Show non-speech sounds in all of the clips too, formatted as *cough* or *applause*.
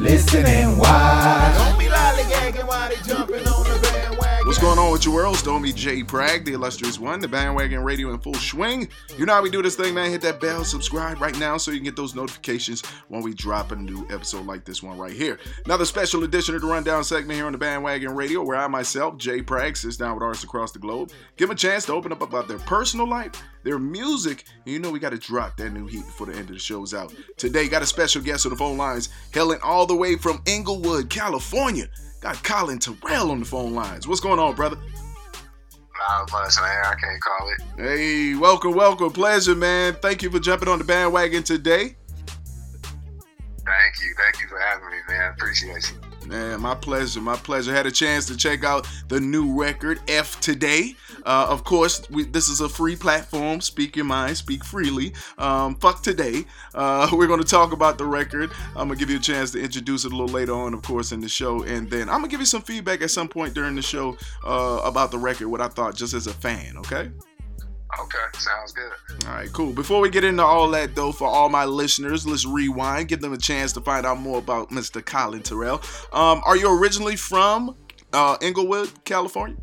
Listen and watch. Don't be lollygagging while they jumping on the bandwagon. What's going on with your world? Stormy J. Prag, the illustrious one, the bandwagon radio in full swing. You know how we do this thing, man. Hit that bell, subscribe right now so you can get those notifications when we drop a new episode like this one right here. Another special edition of the Rundown segment here on the bandwagon radio where I myself, Jay Prag, sits down with artists across the globe. Give them a chance to open up about their personal life, their music, and you know we got to drop that new heat before the end of the show's out. Today, got a special guest on the phone lines, hailing all the way from Inglewood, California. Got Collin Terrel on the phone lines. What's going on, brother? Not much, man. I can't call it. Hey, welcome, welcome. Pleasure, man. Thank you for jumping on the bandwagon today. Thank you. Thank you for having me, man. Appreciate you. Man, my pleasure, my pleasure. Had a chance to check out the new record, F Today. Uh, of course, we, this is a free platform. Speak your mind, speak freely. Um, fuck today. Uh, *laughs* we're going to talk about the record. I'm going to give you a chance to introduce it a little later on, of course, in the show. And then I'm going to give you some feedback at some point during the show uh, about the record, what I thought just as a fan, okay? Okay, sounds good. All right, cool. Before we get into all that, though, for all my listeners, let's rewind, give them a chance to find out more about Mr. Collin Terrel. Um, are you originally from uh, Inglewood, California?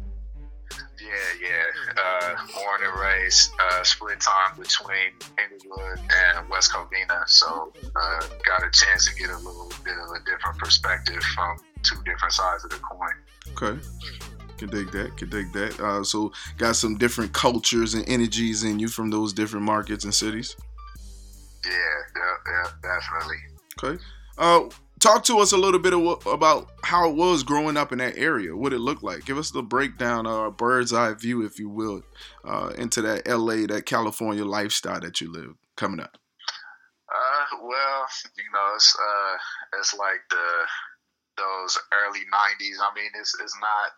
Yeah, yeah. Uh, born and raised, uh, split time between Inglewood and West Covina, so uh, got a chance to get a little bit of a different perspective from two different sides of the coin. Okay. Can dig that. Can dig that. Uh, so, got some different cultures and energies in you from those different markets and cities. Yeah, yeah, yeah definitely. Okay. Uh, talk to us a little bit about how it was growing up in that area. What it looked like. Give us the breakdown, uh, bird's eye view, if you will, uh, into that LA, that California lifestyle that you live coming up. Uh, well, you know, it's uh, it's like the those early '90s. I mean, it's it's not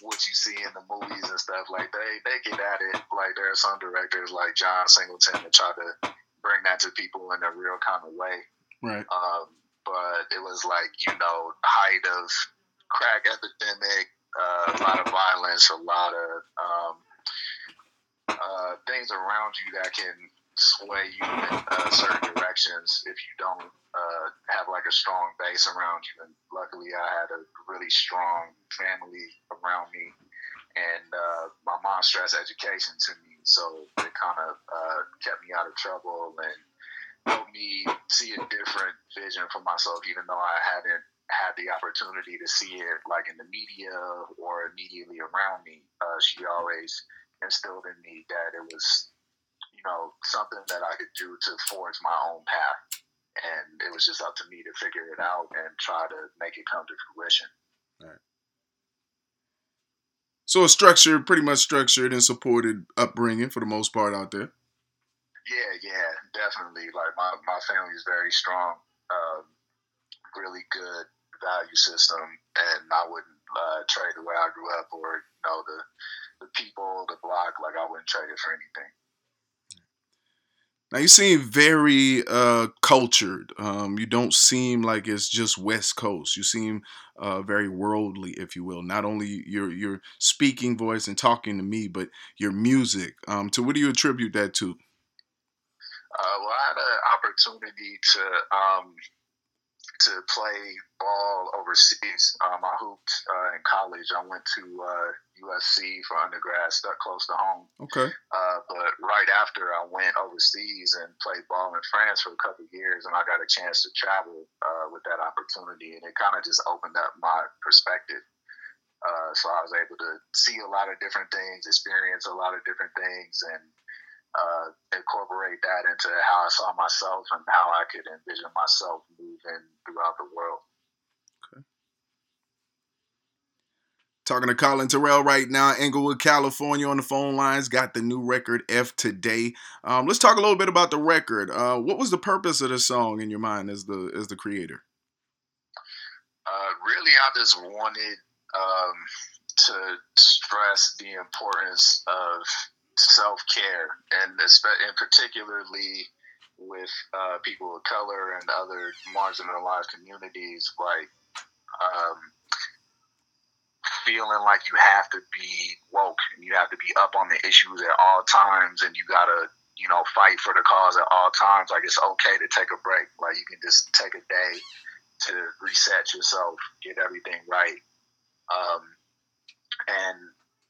what you see in the movies and stuff. Like they they get at it. Like there are some directors like John Singleton that try to bring that to people in a real kind of way. Right. Um, but it was like you know height of crack epidemic, uh, a lot of violence, a lot of um, uh, things around you that can sway you in uh, certain directions if you don't uh, have like a strong base around you. And luckily, I had a really strong family around me, and uh, my mom stressed education to me, so it kind of uh, kept me out of trouble and helped me see a different vision for myself, even though I hadn't had the opportunity to see it like in the media or immediately around me. Uh, she always instilled in me that it was, you know, something that I could do to forge my own path. And it was just up to me to figure it out and try to make it come to fruition. So a structured, pretty much structured and supported upbringing for the most part out there. Yeah, yeah, definitely. Like my, my family is very strong, um, really good value system, and I wouldn't uh, trade the way I grew up or you know the the people, the block. Like I wouldn't trade it for anything. Now you seem very uh, cultured. Um, you don't seem like it's just West Coast. You seem uh, very worldly, if you will. Not only your your speaking voice and talking to me, but your music. Um, to what do you attribute that to? Uh, well, I had an opportunity to um, to play ball overseas. Um, I hooped uh, in college. I went to uh, USC for undergrad, stuck close to home. Okay. Uh, but right after, I went overseas and played ball in France for a couple of years, and I got a chance to travel uh, with that opportunity, and it kind of just opened up my perspective. Uh, so I was able to see a lot of different things, experience a lot of different things, and uh, incorporate that into how I saw myself and how I could envision myself moving throughout the world. Okay. Talking to Collin Terrel right now, Inglewood, California, on the phone lines. Got the new record F today. Um, let's talk a little bit about the record. Uh, what was the purpose of the song in your mind as the as the creator? Uh, really, I just wanted um, to stress the importance of self care, and and particularly with uh, people of color and other marginalized communities, like um, feeling like you have to be woke and you have to be up on the issues at all times, and you gotta you know fight for the cause at all times. Like it's okay to take a break. Like you can just take a day to reset yourself, get everything right. Um, and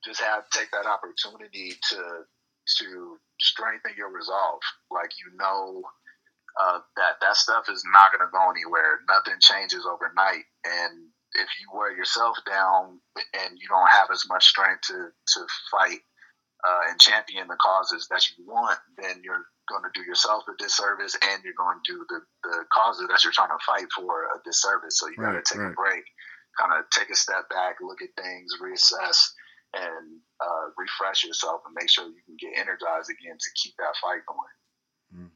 just have take that opportunity to to strengthen your resolve. Like you know uh, that that stuff is not going to go anywhere. Nothing changes overnight, and if you wear yourself down and you don't have as much strength to to fight uh, and champion the causes that you want, then you're going to do yourself a disservice, and you're going to do the the causes that you're trying to fight for a disservice. So you got to take right. a break, kind of take a step back, look at things, reassess and uh, refresh yourself and make sure you can get energized again to keep that fight going. Mm.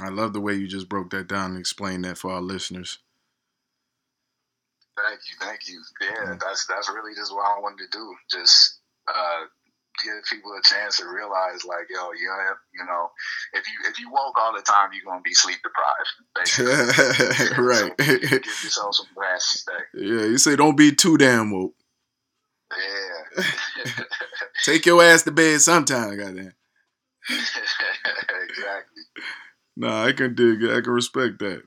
I love the way you just broke that down and explained that for our listeners. Thank you, thank you. Yeah, mm. that's that's really just what I wanted to do. Just uh, give people a chance to realize, like, yo, you know, you know, if you if you woke all the time, you're gonna be sleep deprived. *laughs* right. So give yourself some rest. *laughs* Yeah, you say don't be too damn woke. Yeah. *laughs* Take your ass to bed sometime, goddamn. *laughs* exactly. Nah, I can dig it. I can respect that.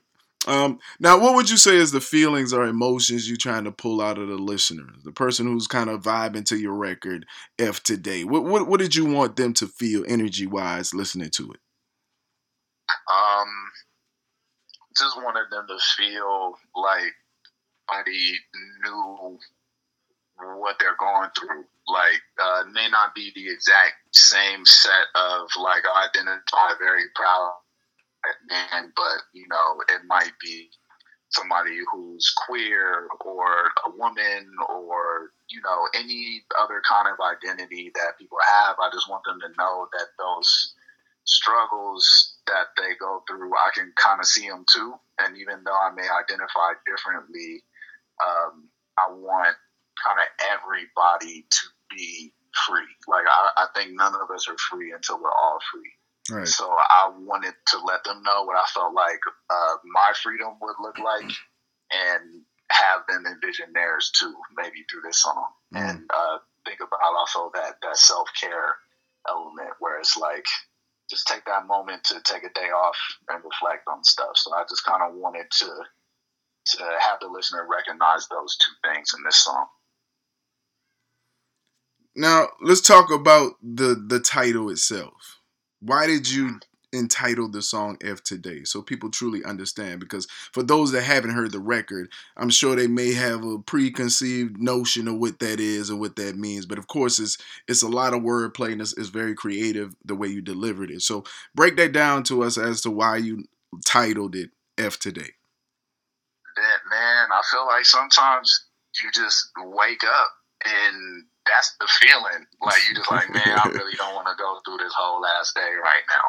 Um, now, what would you say is the feelings or emotions you're trying to pull out of the listener, the person who's kind of vibing to your record, F today? What what, what did you want them to feel energy wise listening to it? Um, just wanted them to feel like somebody knew what they're going through. Like, uh, may not be the exact same set of like identify very proud man, but you know, it might be somebody who's queer or a woman or you know any other kind of identity that people have. I just want them to know that those struggles that they go through, I can kind of see them too. And even though I may identify differently, um, I want kind of everybody to be free. Like I, I think none of us are free until we're all free. Right. So I wanted to let them know what I felt like uh, my freedom would look like, and have them envision theirs too, maybe through this song, mm. and uh, think about also that that self care element where it's like just take that moment to take a day off and reflect on stuff. So I just kind of wanted to to have the listener recognize those two things in this song. Now let's talk about the the title itself. Why did you entitle the song F today? So people truly understand because for those that haven't heard the record i'm sure they may have a preconceived notion of what that is and what that means. But of course it's it's a lot of wordplay and it's, it's very creative the way you delivered it. So break that down to us as to why you titled it f today. That man i feel like sometimes you just wake up and that's the feeling. Like you just like, man, I *laughs* really don't want to go through this whole last day right now.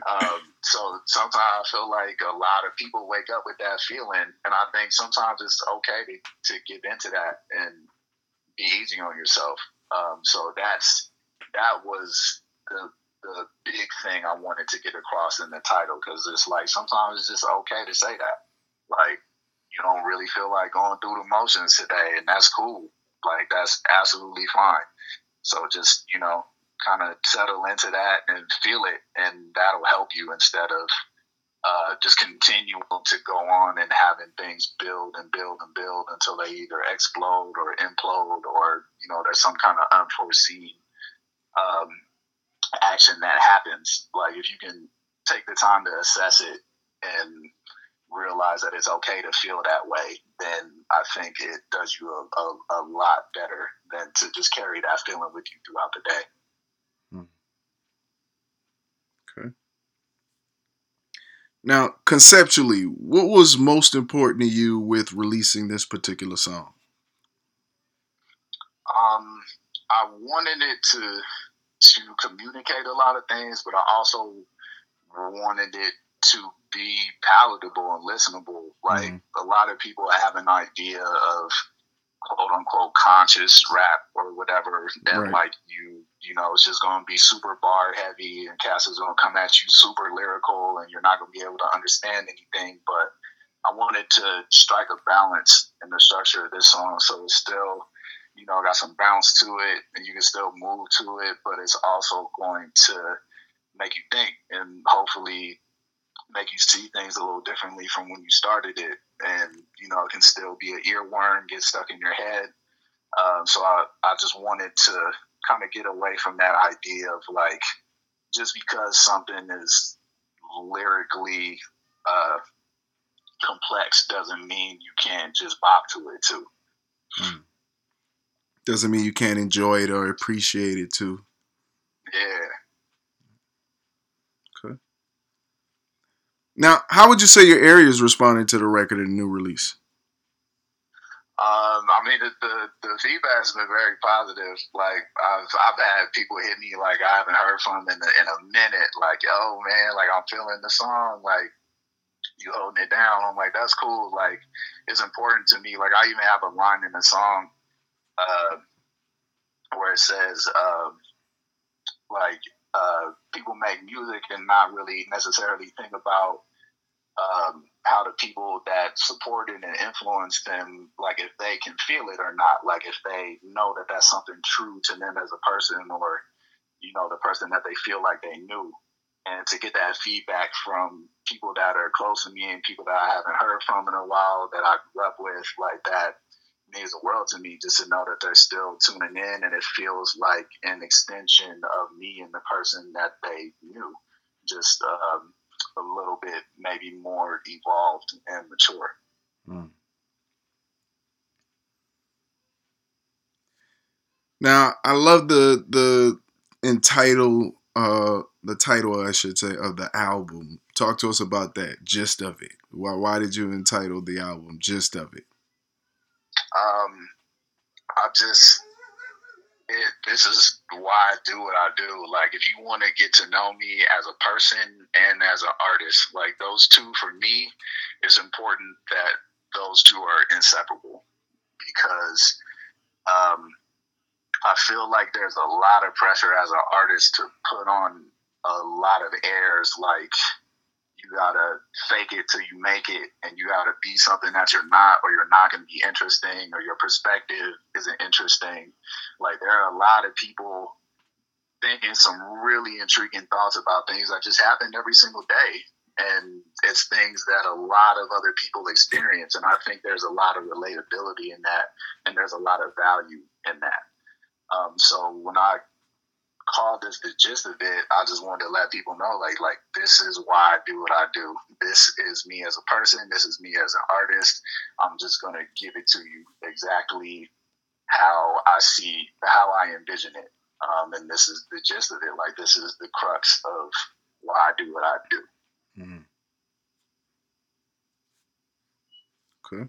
*laughs* um, so sometimes I feel like a lot of people wake up with that feeling, and I think sometimes it's okay to, to give into that and be easy on yourself. Um, so that's that was the the big thing I wanted to get across in the title because it's like sometimes it's just okay to say that. Like, you don't really feel like going through the motions today, and that's cool. Like, that's absolutely fine. So just, you know, kind of settle into that and feel it, and that'll help you instead of uh, just continuing to go on and having things build and build and build until they either explode or implode or you know there's some kind of unforeseen um, action that happens. Like if you can take the time to assess it and realize that it's okay to feel that way, then I think it does you a, a, a lot better than to just carry that feeling with you throughout the day. Okay. Now, conceptually, what was most important to you with releasing this particular song? Um, I wanted it to to communicate a lot of things, but I also wanted it to be palatable and listenable. Like mm-hmm. a lot of people have an idea of quote unquote conscious rap or whatever, and right. like you you know, it's just going to be super bar heavy, and Cass is going to come at you super lyrical, and you're not going to be able to understand anything. But I wanted to strike a balance in the structure of this song, so it's still, you know, got some bounce to it, and you can still move to it, but it's also going to make you think, and hopefully make you see things a little differently from when you started it, and you know, it can still be an earworm, get stuck in your head. Um, so I, I just wanted to kind of get away from that idea of like just because something is lyrically uh, complex doesn't mean you can't just bop to it too. Mm. Doesn't mean you can't enjoy it or appreciate it too. Yeah. Now, how would you say your area is responding to the record and new release? Um, I mean, the, the, the feedback's been very positive. Like, I've I've had people hit me like I haven't heard from them in a, in a minute. Like, yo, man, like I'm feeling the song. Like, you holding it down. I'm like, that's cool. Like, it's important to me. Like, I even have a line in the song uh, where it says, uh, like, uh, people make music and not really necessarily think about um, how the people that supported and influenced them, like if they can feel it or not, like if they know that that's something true to them as a person or, you know, the person that they feel like they knew. And to get that feedback from people that are close to me and people that I haven't heard from in a while that I grew up with, like that means the world to me just to know that they're still tuning in and it feels like an extension of me and the person that they knew. Just, um, a little bit maybe more evolved and mature. Hmm. Now, I love the the entitled uh the title I should say of the album. Talk to us about that, gist of it. Why why did you entitle the album Gist of it? Um I just it, this is why I do what I do. Like, if you want to get to know me as a person and as an artist, like those two for me, it's important that those two are inseparable because um, I feel like there's a lot of pressure as an artist to put on a lot of airs, like you gotta fake it till you make it, and you gotta be something that you're not, or you're not gonna be interesting, or your perspective isn't interesting. Like there are a lot of people thinking some really intriguing thoughts about things that just happen every single day. And it's things that a lot of other people experience. And I think there's a lot of relatability in that, and there's a lot of value in that. Um, so when I called this the gist of it. I just wanted to let people know, like, like this is why I do what I do. This is me as a person. This is me as an artist. I'm just gonna give it to you exactly how I see, how I envision it. Um, and this is the gist of it. Like, this is the crux of why I do what I do. Mm. Okay.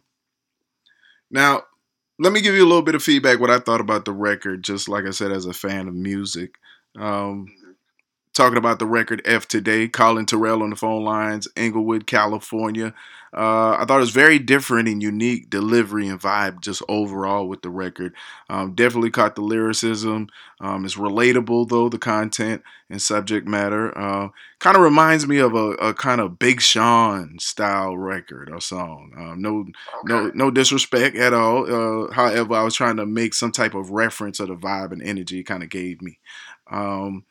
Now, let me give you a little bit of feedback what I thought about the record, just like I said, as a fan of music. Um, talking about the record F today. Collin Terrel on the phone lines, Inglewood, California. Uh, I thought it was very different and unique delivery and vibe just overall with the record. Um, definitely caught the lyricism. Um, it's relatable though the content and subject matter. Uh, kind of reminds me of a, a kind of Big Sean style record or song. Um, no, okay. no, no disrespect at all. Uh, however, I was trying to make some type of reference of the vibe and energy it kind of gave me. Um,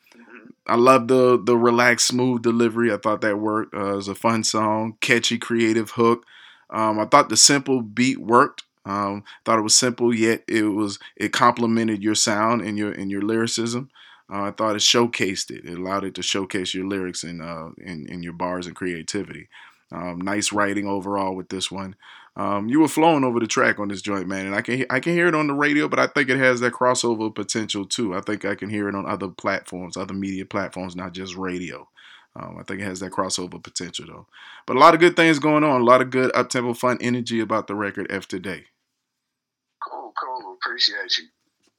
I love the the relaxed, smooth delivery. I thought that worked. Uh, it was a fun song, catchy, creative hook. Um, I thought the simple beat worked. Um, thought it was simple, yet it was it complemented your sound and your and your lyricism. Uh, I thought it showcased it. It allowed it to showcase your lyrics and uh, in, your bars and creativity. Um, nice writing overall with this one. Um, you were flowing over the track on this joint, man, and I can I can hear it on the radio, but I think it has that crossover potential too. I think I can hear it on other platforms, other media platforms, not just radio. Um, I think it has that crossover potential though. But a lot of good things going on, a lot of good up tempo, fun energy about the record F today. Cool, cool. Appreciate you.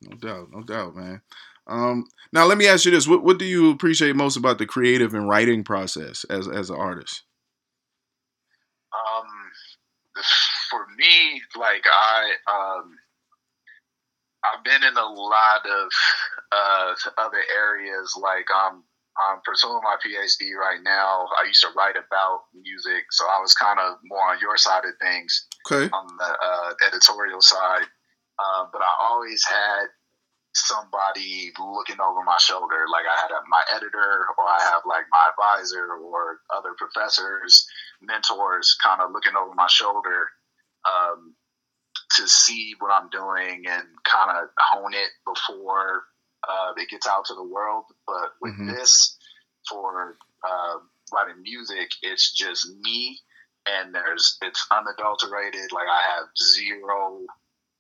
No doubt, no doubt, man. Um, now let me ask you this: what, what do you appreciate most about the creative and writing process as as an artist? Um, for me, like I um, I've been in a lot of uh, other areas. Like I'm I'm pursuing my PhD right now. I used to write about music, so I was kind of more on your side of things, okay. on the uh, editorial side. Uh, but I always had somebody looking over my shoulder. Like I had a, my editor, or I have like my advisor, or other professors, mentors, kind of looking over my shoulder um, to see what I'm doing and kind of hone it before uh, it gets out to the world. But with mm-hmm. this, for uh, writing music, it's just me, and there's it's unadulterated. Like I have zero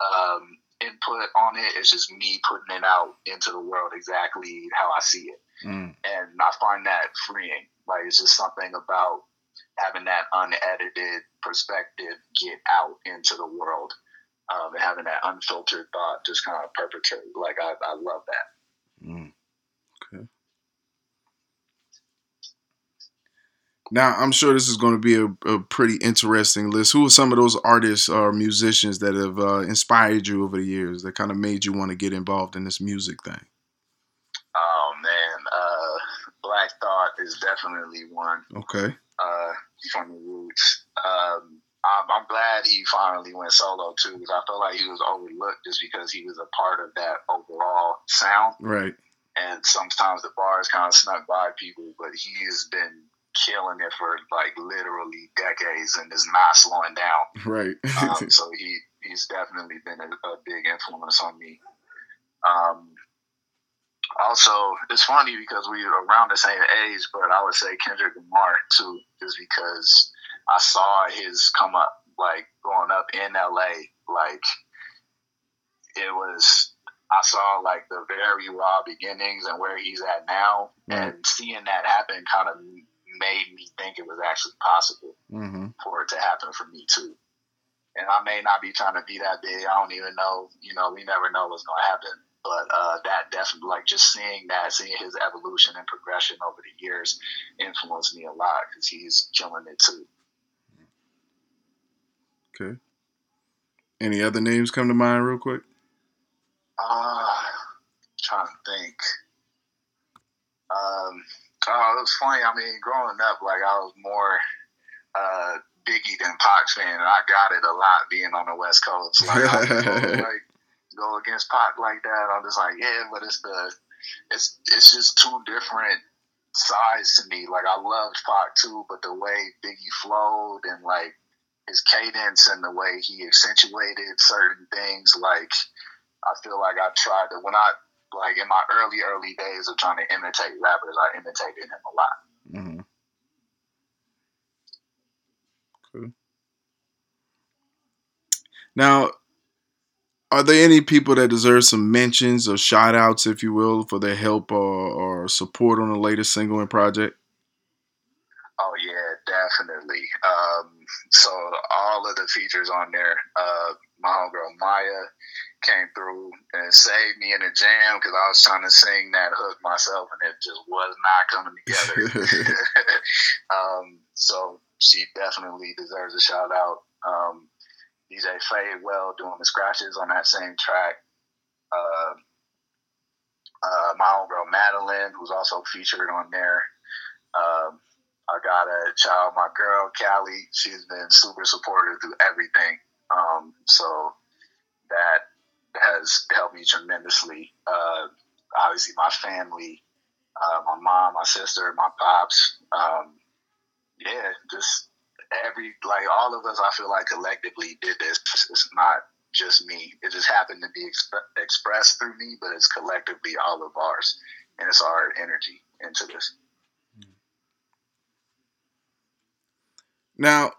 um, input on it. It's just me putting it out into the world exactly how I see it, mm. and I find that freeing. Like it's just something about having that unedited perspective get out into the world um, and having that unfiltered thought just kind of perpetrate. Like I, I love that. Mm. Okay. Now I'm sure this is going to be a, a, pretty interesting list. Who are some of those artists or musicians that have uh, inspired you over the years that kind of made you want to get involved in this music thing? Oh man, uh, Black Thought is definitely one. Okay uh, from the roots. Um, I'm, I'm, glad he finally went solo too, because I felt like he was overlooked just because he was a part of that overall sound. Right. And sometimes the bars kind of snuck by people, but he's been killing it for like literally decades and is not slowing down. Right. um, *laughs* so he he's definitely been a, a big influence on me. Um, also, it's funny because we were around the same age, but I would say Kendrick Lamar too, just because I saw his come up, like growing up in LA. Like it was, I saw like the very raw beginnings and where he's at now, and seeing that happen kind of made me think it was actually possible mm-hmm. for it to happen for me too. And I may not be trying to be that big. I don't even know. You know, we never know what's going to happen but uh, that definitely like just seeing that seeing his evolution and progression over the years influenced me a lot because he's killing it too. Okay. Any other names come to mind real quick? Uh trying to think. Um oh it was funny i mean growing up like i was more uh biggie than Pac fan and i got it a lot being on the west coast. Like, *laughs* like go against Pac like that. I'm just like, yeah, but it's the it's it's just two different sides to me. Like I loved Pac too, but the way Biggie flowed and like his cadence and the way he accentuated certain things, like I feel like I tried to when I like in my early early days of trying to imitate rappers, I imitated him a lot. Mm-hmm. Cool. Now, are there any people that deserve some mentions or shout outs, if you will, for their help or, or support on the latest single and project? Oh yeah, definitely. Um, so all of the features on there, uh, my homegirl Maya came through and saved me in the jam because I was trying to sing that hook myself and it just was not coming together. *laughs* *laughs* um, so she definitely deserves a shout out. Um, DJ Fade Well doing the scratches on that same track. Uh, uh, my own girl Madeline, who's also featured on there. Um, I got a child, my girl Callie. She's been super supportive through everything. Um, so that has helped me tremendously. Uh, obviously, my family, uh, my mom, my sister, my pops. Um, yeah, just every like all of us. I feel like collectively did this. It's not just me. It just happened to be exp- expressed through me, but it's collectively all of ours, and it's our energy into this. Now,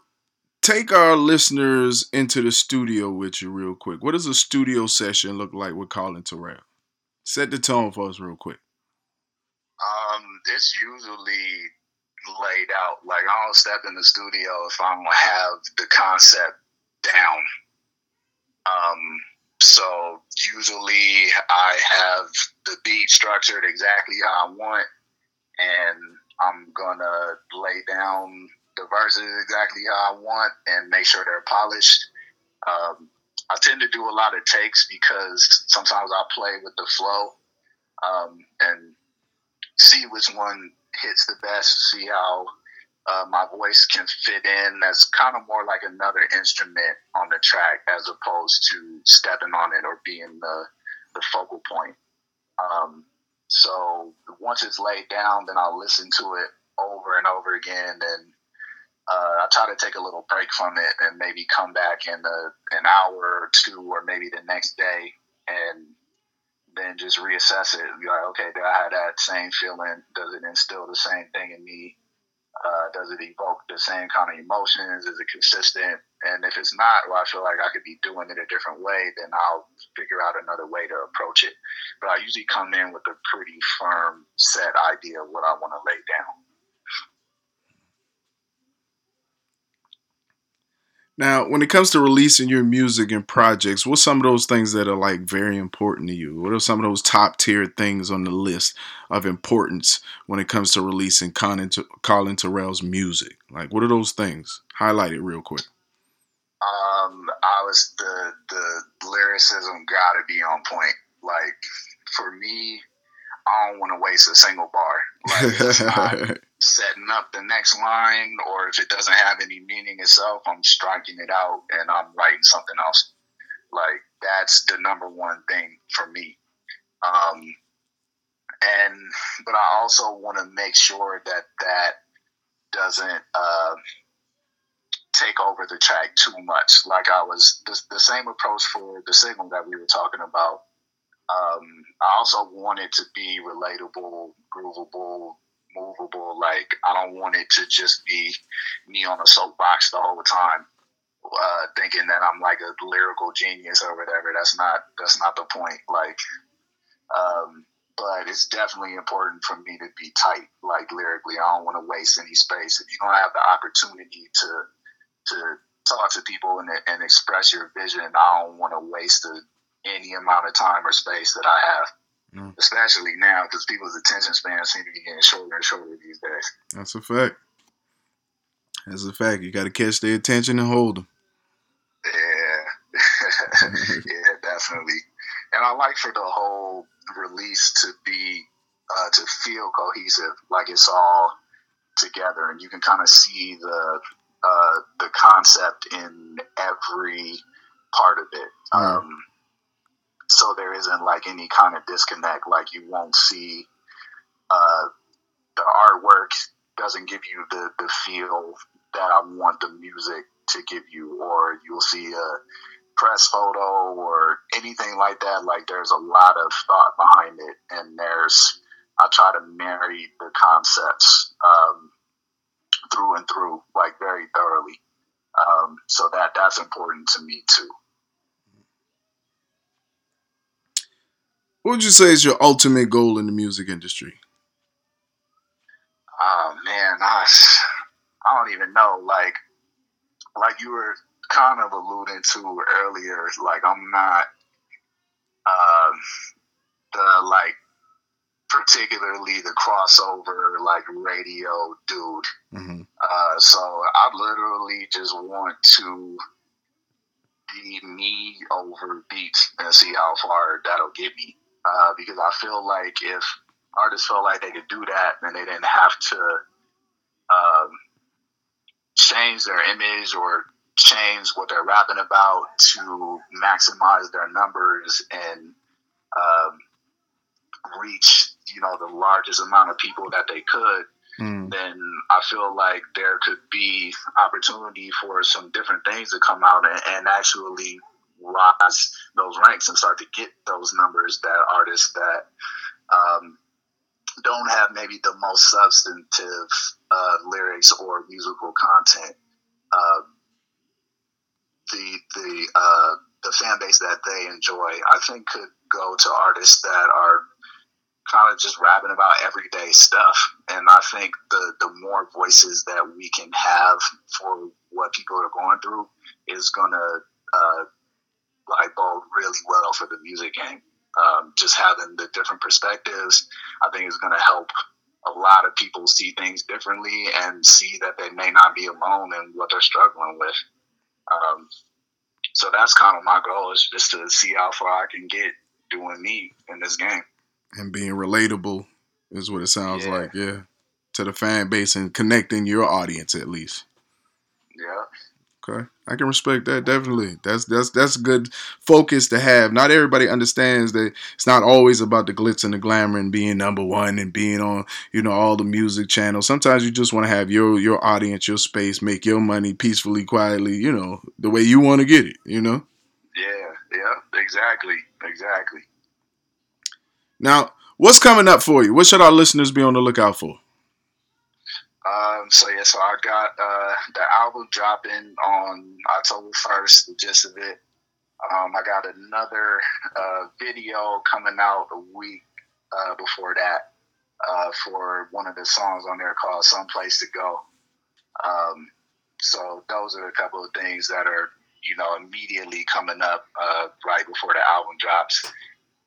take our listeners into the studio with you real quick. What does a studio session look like with Collin Terrel? Set the tone for us real quick. Um, it's usually laid out. Like I don't step in the studio if I don't have the concept down. Um, so usually I have the beat structured exactly how I want, and I'm gonna lay down the verses exactly how I want and make sure they're polished. Um, I tend to do a lot of takes because sometimes I play with the flow um, and see which one hits the best, to see how uh, my voice can fit in. That's kind of more like another instrument on the track as opposed to stepping on it or being the, the focal point. Um, so once it's laid down, then I'll listen to it over and over again and uh, I try to take a little break from it and maybe come back in a, an hour or two or maybe the next day and then just reassess it. Be like, okay, do I have that same feeling? Does it instill the same thing in me? Uh, does it evoke the same kind of emotions? Is it consistent? And if it's not, or I feel like I could be doing it a different way, then I'll figure out another way to approach it. But I usually come in with a pretty firm set idea of what I want to lay down. Now, when it comes to releasing your music and projects, what's some of those things that are like very important to you? What are some of those top tier things on the list of importance when it comes to releasing Collin, Collin Terrel's music? Like, what are those things? Highlight it real quick. Um, I was the the lyricism got to be on point. Like for me, I don't want to waste a single bar. Like, *laughs* setting up the next line, or if it doesn't have any meaning itself, I'm striking it out and I'm writing something else. Like that's the number one thing for me. Um, and but I also want to make sure that that doesn't uh, take over the track too much. Like I was the, the same approach for the signal that we were talking about. Um, I also want it to be relatable, groovable, movable. Like I don't want it to just be me on a soapbox the whole time, uh, thinking that I'm like a lyrical genius or whatever. That's not that's not the point. Like, um, but it's definitely important for me to be tight, like lyrically. I don't want to waste any space. If you don't have the opportunity to to talk to people and, and express your vision, I don't want to waste a, any amount of time or space that I have. Mm. Especially now, because people's attention spans seem to be getting shorter and shorter these days. That's a fact. That's a fact. You got to catch their attention and hold them. Yeah, *laughs* yeah, definitely. And I like for the whole release to be uh, to feel cohesive, like it's all together, and you can kind of see the uh, the concept in every part of it. Um, so there isn't like any kind of disconnect. Like you won't see uh, the artwork doesn't give you the the feel that I want the music to give you, or you'll see a press photo or anything like that. Like there's a lot of thought behind it, and there's I try to marry the concepts um, through and through, like very thoroughly. Um, so that that's important to me too. What would you say is your ultimate goal in the music industry? Oh man, I, I don't even know. Like, like you were kind of alluding to earlier, like I'm not um, the like particularly the crossover like radio dude. Mm-hmm. Uh, so I literally just want to be me over beats and see how far that'll get me. Uh, because I feel like if artists felt like they could do that, then they didn't have to um, change their image or change what they're rapping about to maximize their numbers and um, reach, you know, the largest amount of people that they could. Mm. Then I feel like there could be opportunity for some different things to come out and, and actually rise those ranks and start to get those numbers that artists that um, don't have maybe the most substantive uh, lyrics or musical content. Uh, the the uh, the fan base that they enjoy, I think, could go to artists that are kind of just rapping about everyday stuff. And I think the the more voices that we can have for what people are going through is gonna like bode really well for the music game. Um, just having the different perspectives, I think, is going to help a lot of people see things differently and see that they may not be alone in what they're struggling with. Um, so that's kind of my goal is just to see how far I can get doing me in this game. And being relatable is what it sounds Yeah. like, yeah. To the fan base and connecting your audience at least. Yeah. Okay, I can respect that definitely. That's that's that's good focus to have. Not everybody understands that it's not always about the glitz and the glamour and being number one and being on you know all the music channels. Sometimes you just want to have your your audience, your space, make your money peacefully, quietly. You know the way you want to get it. You know. Yeah. Yeah. Exactly. Exactly. Now, what's coming up for you? What should our listeners be on the lookout for? Um, so yeah, so I got uh, the album dropping on October first. The gist of it. Um, I got another uh, video coming out a week uh, before that uh, for one of the songs on there called "Someplace to Go." Um, so those are a couple of things that are you know immediately coming up uh, right before the album drops.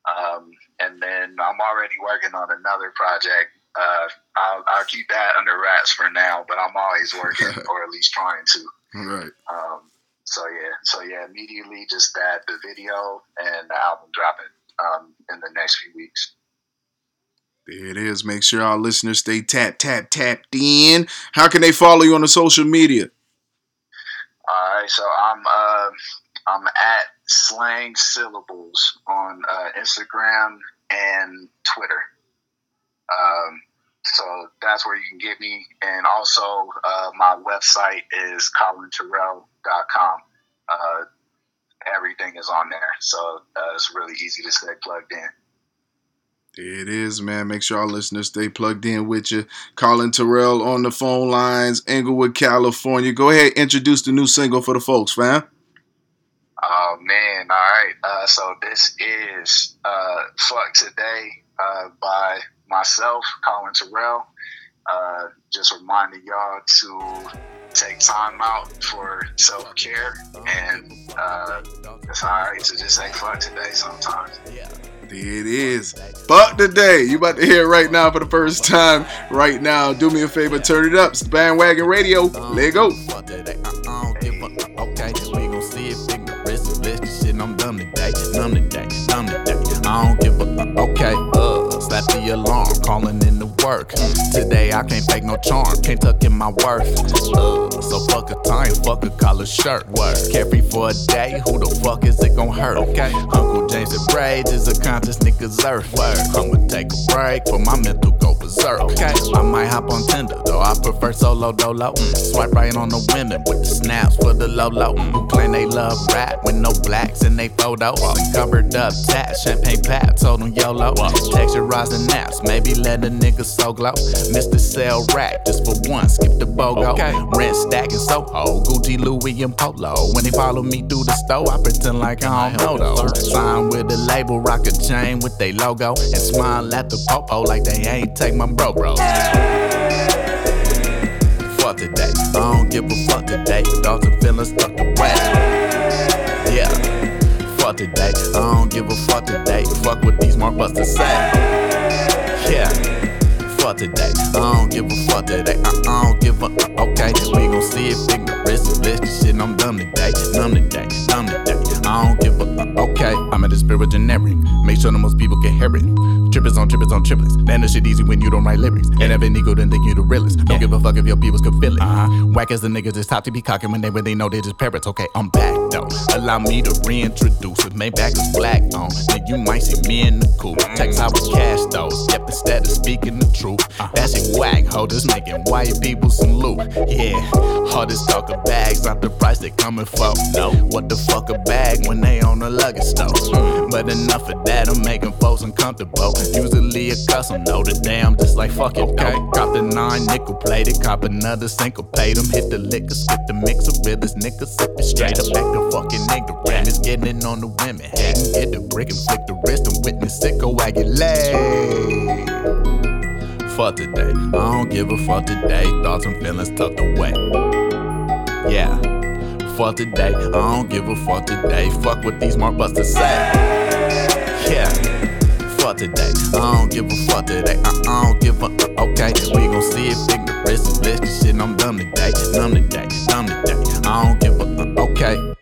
Um, and then I'm already working on another project uh, I'll, I'll keep that under wraps for now, but I'm always working *laughs* or at least trying to. Right. Um, so yeah, so yeah, immediately just that the video and the album dropping um, in the next few weeks. There it is. Make sure our listeners stay tap tap tapped in. How can they follow you on the social media? All right, so I'm uh, I'm at Slang Syllables on uh, Instagram and Twitter. Um, so that's where you can get me. And also, uh, my website is colinterrell.com. Uh, everything is on there. So uh, it's really easy to stay plugged in. It is, man. Make sure our listeners stay plugged in with you. Collin Terrel on the phone lines, Inglewood, California. Go ahead, introduce the new single for the folks, fam. Oh, man. All right. Uh, so this is uh, Fuck Today uh, by myself, Collin Terrel. Uh, just reminding y'all to take time out for self care, and uh, it's alright to just say fuck today sometimes. There it is. Fuck today. You about to hear it right now for the first time. Right now. Do me a favor, turn it up. It's Bandwagon Radio. Let go. Fuck today, I, I don't give a okay. Slap the alarm, calling in to work. Today I can't fake no charm, can't tuck in my worth. Uh, so fuck a time, fuck a collar shirt. Work. Carefree for a day, who the fuck is it gon' hurt? Okay. Uncle James said braids is a conscious nigga's earth. Work. I'ma take a break for my mental go Okay. I might hop on Tinder though, I prefer solo dolo. Mm. Swipe right on the women with the snaps for the low low. Mm. Who claim they love rap with no blacks in they photos. And covered up tats, champagne pat, told them YOLO. Texturizing naps, maybe let a nigga so glow. Mr. Sell rack just for one, skip the BOGO. Okay. Rent stacking Soho, Gucci, Louis, and Polo. When they follow me through the store, I pretend like I don't know though. Sign with the label, rock a chain with they logo, and smile at the popo like they ain't take my bro bros. Fuck today. I don't give a fuck today. Thoughts and feelings tucked away. Yeah. Fuck today. I don't give a fuck today. Fuck what these mark busters say. Yeah. Fuck today. I don't give a fuck today. I, I don't give a. Okay, we gon' see if ignorance is bliss. Shit, I'm dumb today. Dumb today. Dumb today. I don't give a. Okay, I'm at the spirit generic. Make sure the most people can hear it. Trippers on trippers on triplets. Then the shit easy when you don't write lyrics. And if an ego, then think you the realest. Don't give a fuck if your peoples can feel it. Uh-huh. Whack as the niggas just top to be cocking when they really know they just parrots. Okay, I'm back though. Allow me to reintroduce it. Maybach is black on. Then you might see me in the coupe. Text I was cash though. Yep, instead of speaking the truth. That shit whack, ho. Just making white people some loot. Yeah, hardest talk of bags, not the price they coming for. No, what the fuck a bag when they on the luggage store? But enough of that, I'm making folks uncomfortable. Usually a custom, know the damn, just like fuck it. Okay, cop the nine nickel plated, cop another single paid them. Hit the liquor, skip the mixer, realest nigga, sip it straight up back to fucking nigga. ignorant. It's getting in on the women, hating, get the brick and flick the wrist and witness sicko leg. Fuck today, I don't give a fuck today. Thoughts and feelings tucked away. Yeah. Fuck today, I don't give a fuck today. Fuck what these mark busters say. Yeah. Fuck today, I don't give a fuck today. I, I don't give a. Okay, we gon' see if ignorance is bliss. Shit, I'm dumb today. Dumb today. Dumb today. I don't give a. Okay.